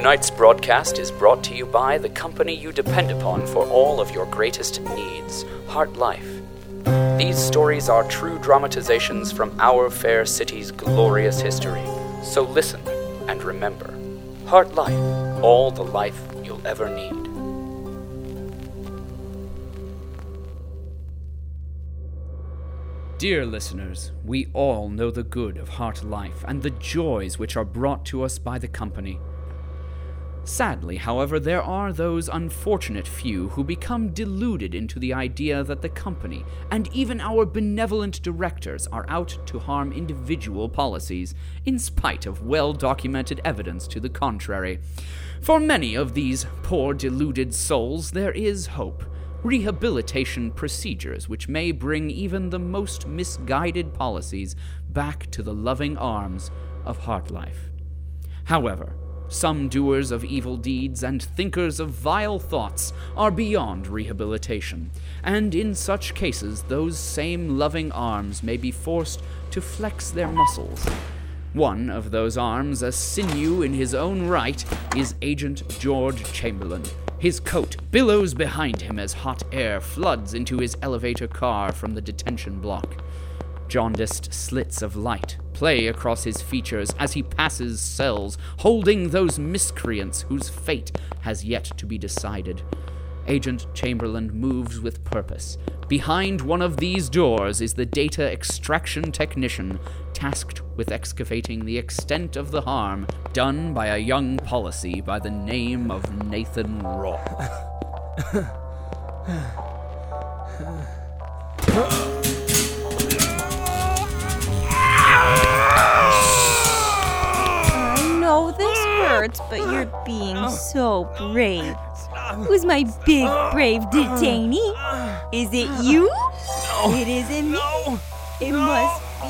Tonight's broadcast is brought to you by the company you depend upon for all of your greatest needs, HartLife. These stories are true dramatizations from our fair city's glorious history. So listen and remember HartLife, all the life you'll ever need. Dear listeners, we all know the good of HartLife and the joys which are brought to us by the company. Sadly, however, there are those unfortunate few who become deluded into the idea that the company and even our benevolent directors are out to harm individual policies, in spite of well documented evidence to the contrary. For many of these poor deluded souls, there is hope rehabilitation procedures which may bring even the most misguided policies back to the loving arms of HartLife. However, some doers of evil deeds and thinkers of vile thoughts are beyond rehabilitation, and in such cases those same loving arms may be forced to flex their muscles. One of those arms, a sinew in his own right, is Agent George Chamberlain, his coat billows behind him as hot air floods into his elevator car from the detention block. Jaundiced slits of light play across his features as he passes cells, holding those miscreants whose fate has yet to be decided. Agent Chamberlain moves with purpose. Behind one of these doors is the data extraction technician tasked with excavating the extent of the harm done by a young policy by the name of Nathan Rourke. hurts, but you're being so brave. Who's my big, brave detainee? Is it you? It isn't me. It must be.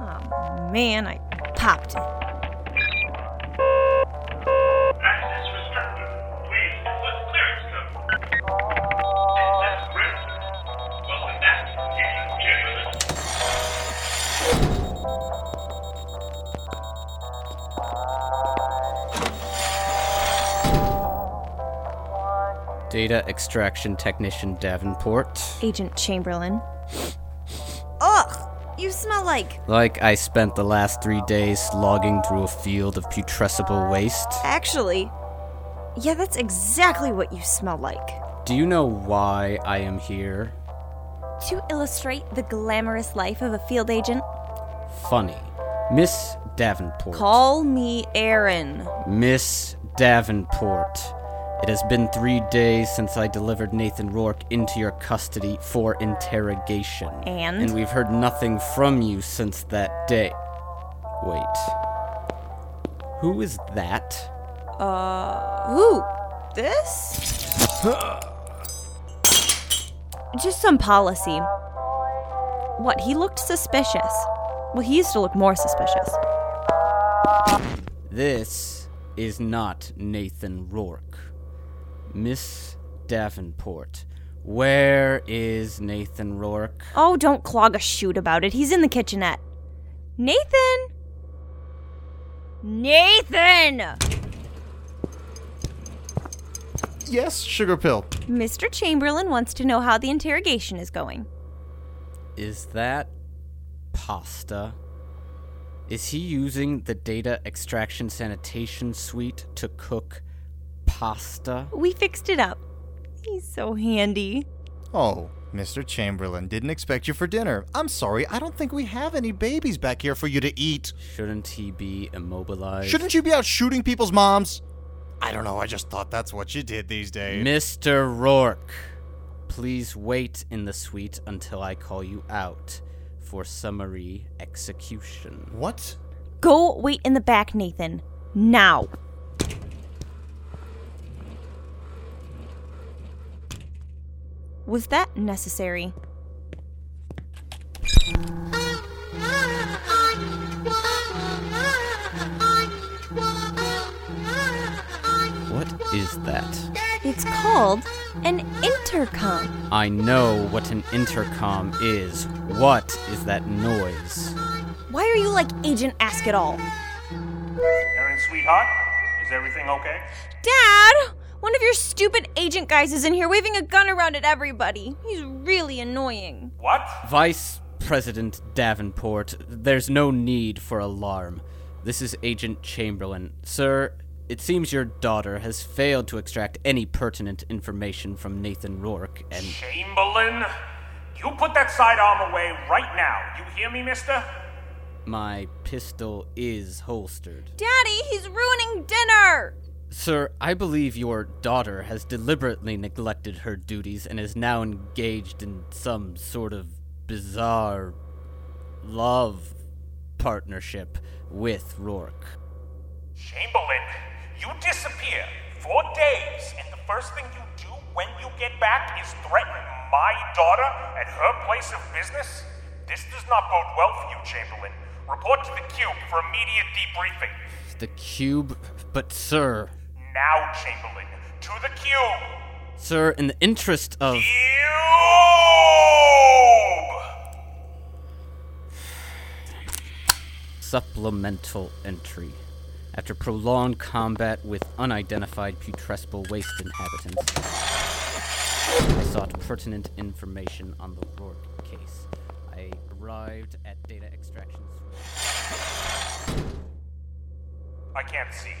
Ah. Oh man, I Data extraction technician Davenport. Agent Chamberlain. Ugh! You smell like. Like I spent the last three days logging through a field of putrescible waste. Actually, yeah, that's exactly what you smell like. Do you know why I am here? To illustrate the glamorous life of a field agent, Funny. Miss Davenport. call me Erin. Miss Davenport. It has been three days since I delivered Nathan Rourke into your custody for interrogation. And? And we've heard nothing from you since that day. Wait. Who is that? Uh, who? This? Just some policy. What, he looked suspicious. Well, he used to look more suspicious. This is not Nathan Rourke. Miss Davenport. Where is Nathan Rourke? Oh, don't clog a shoot about it. He's in the kitchenette. Nathan! Nathan! Yes, sugar pill. Mr. Chamberlain wants to know how the interrogation is going. Is that pasta? Is he using the data extraction sanitation suite to cook pasta? We fixed it up. He's so handy. Oh, Mr. Chamberlain, didn't expect you for dinner. I'm sorry, I don't think we have any babies back here for you to eat. Shouldn't he be immobilized? Shouldn't you be out shooting people's moms? I don't know, I just thought that's what you did these days. Mr. Rourke, please wait in the suite until I call you out for summary execution. what? Go wait in the back, Nathan. Now. Was that necessary? What is that? It's called an intercom. I know what an intercom is. What is that noise? Why are you like Agent Ask It All? Erin, sweetheart, is everything okay? Dad! One of your stupid agent guys is in here waving a gun around at everybody. He's really annoying. What? Vice President Davenport, there's no need for alarm. This is Agent Chamberlain. Sir, it seems your daughter has failed to extract any pertinent information from Nathan Rourke, and Chamberlain? You put that sidearm away right now. You hear me, mister? my pistol is holstered. Daddy, he's ruining dinner! Sir, I believe your daughter has deliberately neglected her duties and is now engaged in some sort of bizarre love partnership with Rourke. Chamberlain, you disappear for days, and the first thing you do when you get back is threaten my daughter at her place of business? This does not bode well for you, Chamberlain. Report to the Cube for immediate debriefing. The cube, but sir, Now, Chamberlain, to the Cube! sir, in the interest of. Cube! Supplemental entry. After prolonged combat with unidentified putrescible waste inhabitants, I sought pertinent information on the Rourke case. I arrived at data extraction. I can't see.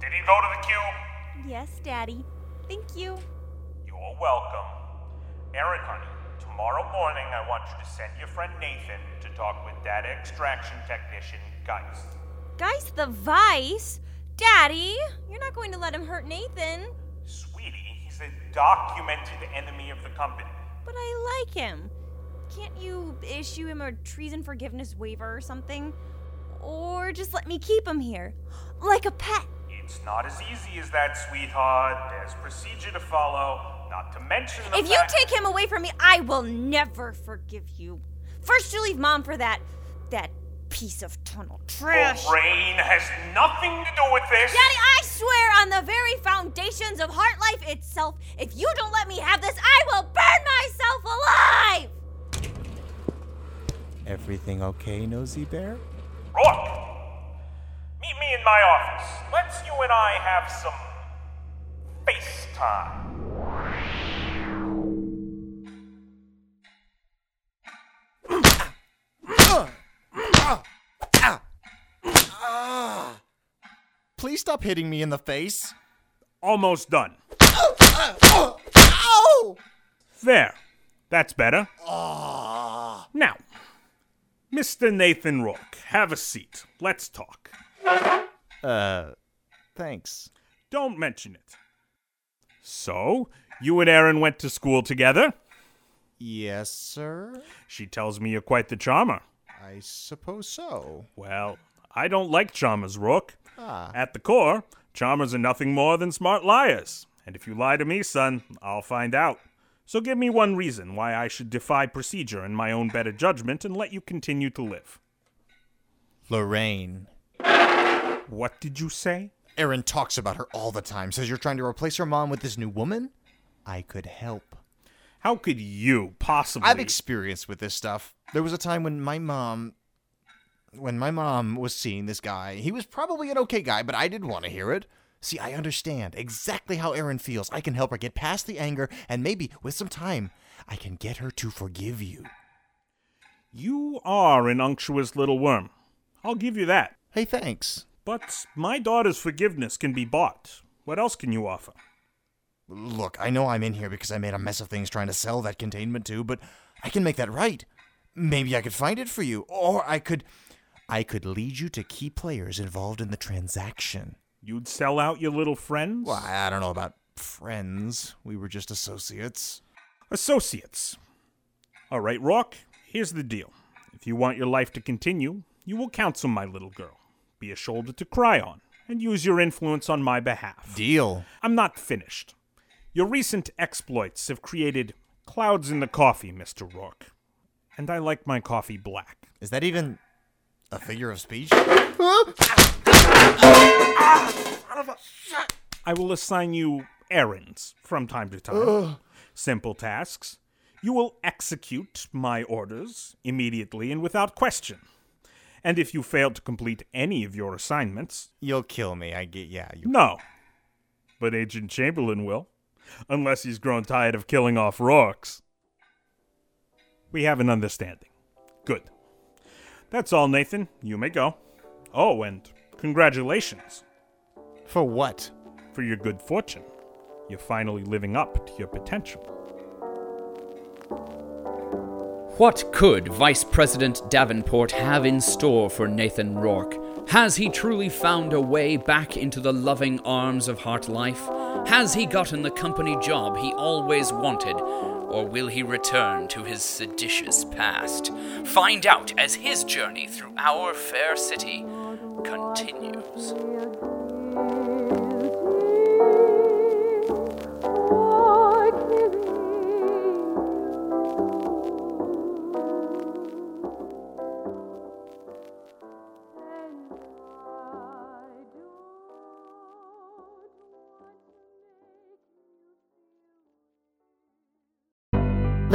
Did he go to the Cube? Yes, Daddy. Thank you. You're welcome. Erin, honey, tomorrow morning I want you to send your friend Nathan to talk with data extraction technician Geist. Geist the Vice? Daddy, you're not going to let him hurt Nathan. Sweetie, he's a documented enemy of the company. But I like him. Can't you issue him a treason forgiveness waiver or something? Or just let me keep him here? Like a pet. It's not as easy as that, sweetheart. There's procedure to follow, not to mention the If you take him away from me, I will never forgive you. First, you leave mom for that. that piece of tunnel trash. Lorraine has nothing to do with this. Daddy, I swear on the very foundations of HartLife itself, if you don't let me have this, I will burn myself alive! Everything okay, Nosy Bear? Rourke, meet me in my office. You and I have some face time. Please stop hitting me in the face. Almost done. There. That's better. Now, Mr. Nathan Rourke, have a seat. Let's talk. Uh, thanks. Don't mention it. So, you and Erin went to school together? Yes, sir? She tells me you're quite the charmer. I suppose so. Well, I don't like charmers, Rourke. Ah. At the core, charmers are nothing more than smart liars. And if you lie to me, son, I'll find out. So give me one reason why I should defy procedure and my own better judgment and let you continue to live. Lorraine. What did you say? Erin talks about her all the time, says you're trying to replace her mom with this new woman? I could help. How could you possibly? I've experienced with this stuff. There was a time when my mom when my mom was seeing this guy. He was probably an okay guy, but I didn't want to hear it. See, I understand exactly how Erin feels. I can help her get past the anger and maybe with some time I can get her to forgive you. You are an unctuous little worm. I'll give you that. Hey, thanks. But my daughter's forgiveness can be bought. What else can you offer? Look, I know I'm in here because I made a mess of things trying to sell that containment tube, but I can make that right. Maybe I could find it for you, or I could I could lead you to key players involved in the transaction. You'd sell out your little friends? Well, I don't know about friends. We were just associates. Associates. All right, Rourke, here's the deal. If you want your life to continue, you will counsel my little girl, be a shoulder to cry on, and use your influence on my behalf. Deal. I'm not finished. Your recent exploits have created clouds in the coffee, Mr. Rourke. And I like my coffee black. Is that even a figure of speech? I will assign you errands from time to time. Simple tasks. You will execute my orders immediately and without question. And if you fail to complete any of your assignments, You'll kill me. I get yeah. You no. But Agent Chamberlain will, unless he's grown tired of killing off Rourke's. We have an understanding. Good. That's all, Nathan. You may go. Oh, and congratulations For what? for your good fortune. You're finally living up to your potential. What could Vice President Davenport have in store for Nathan Rourke? Has he truly found a way back into the loving arms of HartLife? Has he gotten the company job he always wanted? Or will he return to his seditious past? Find out as his journey through our fair city continues.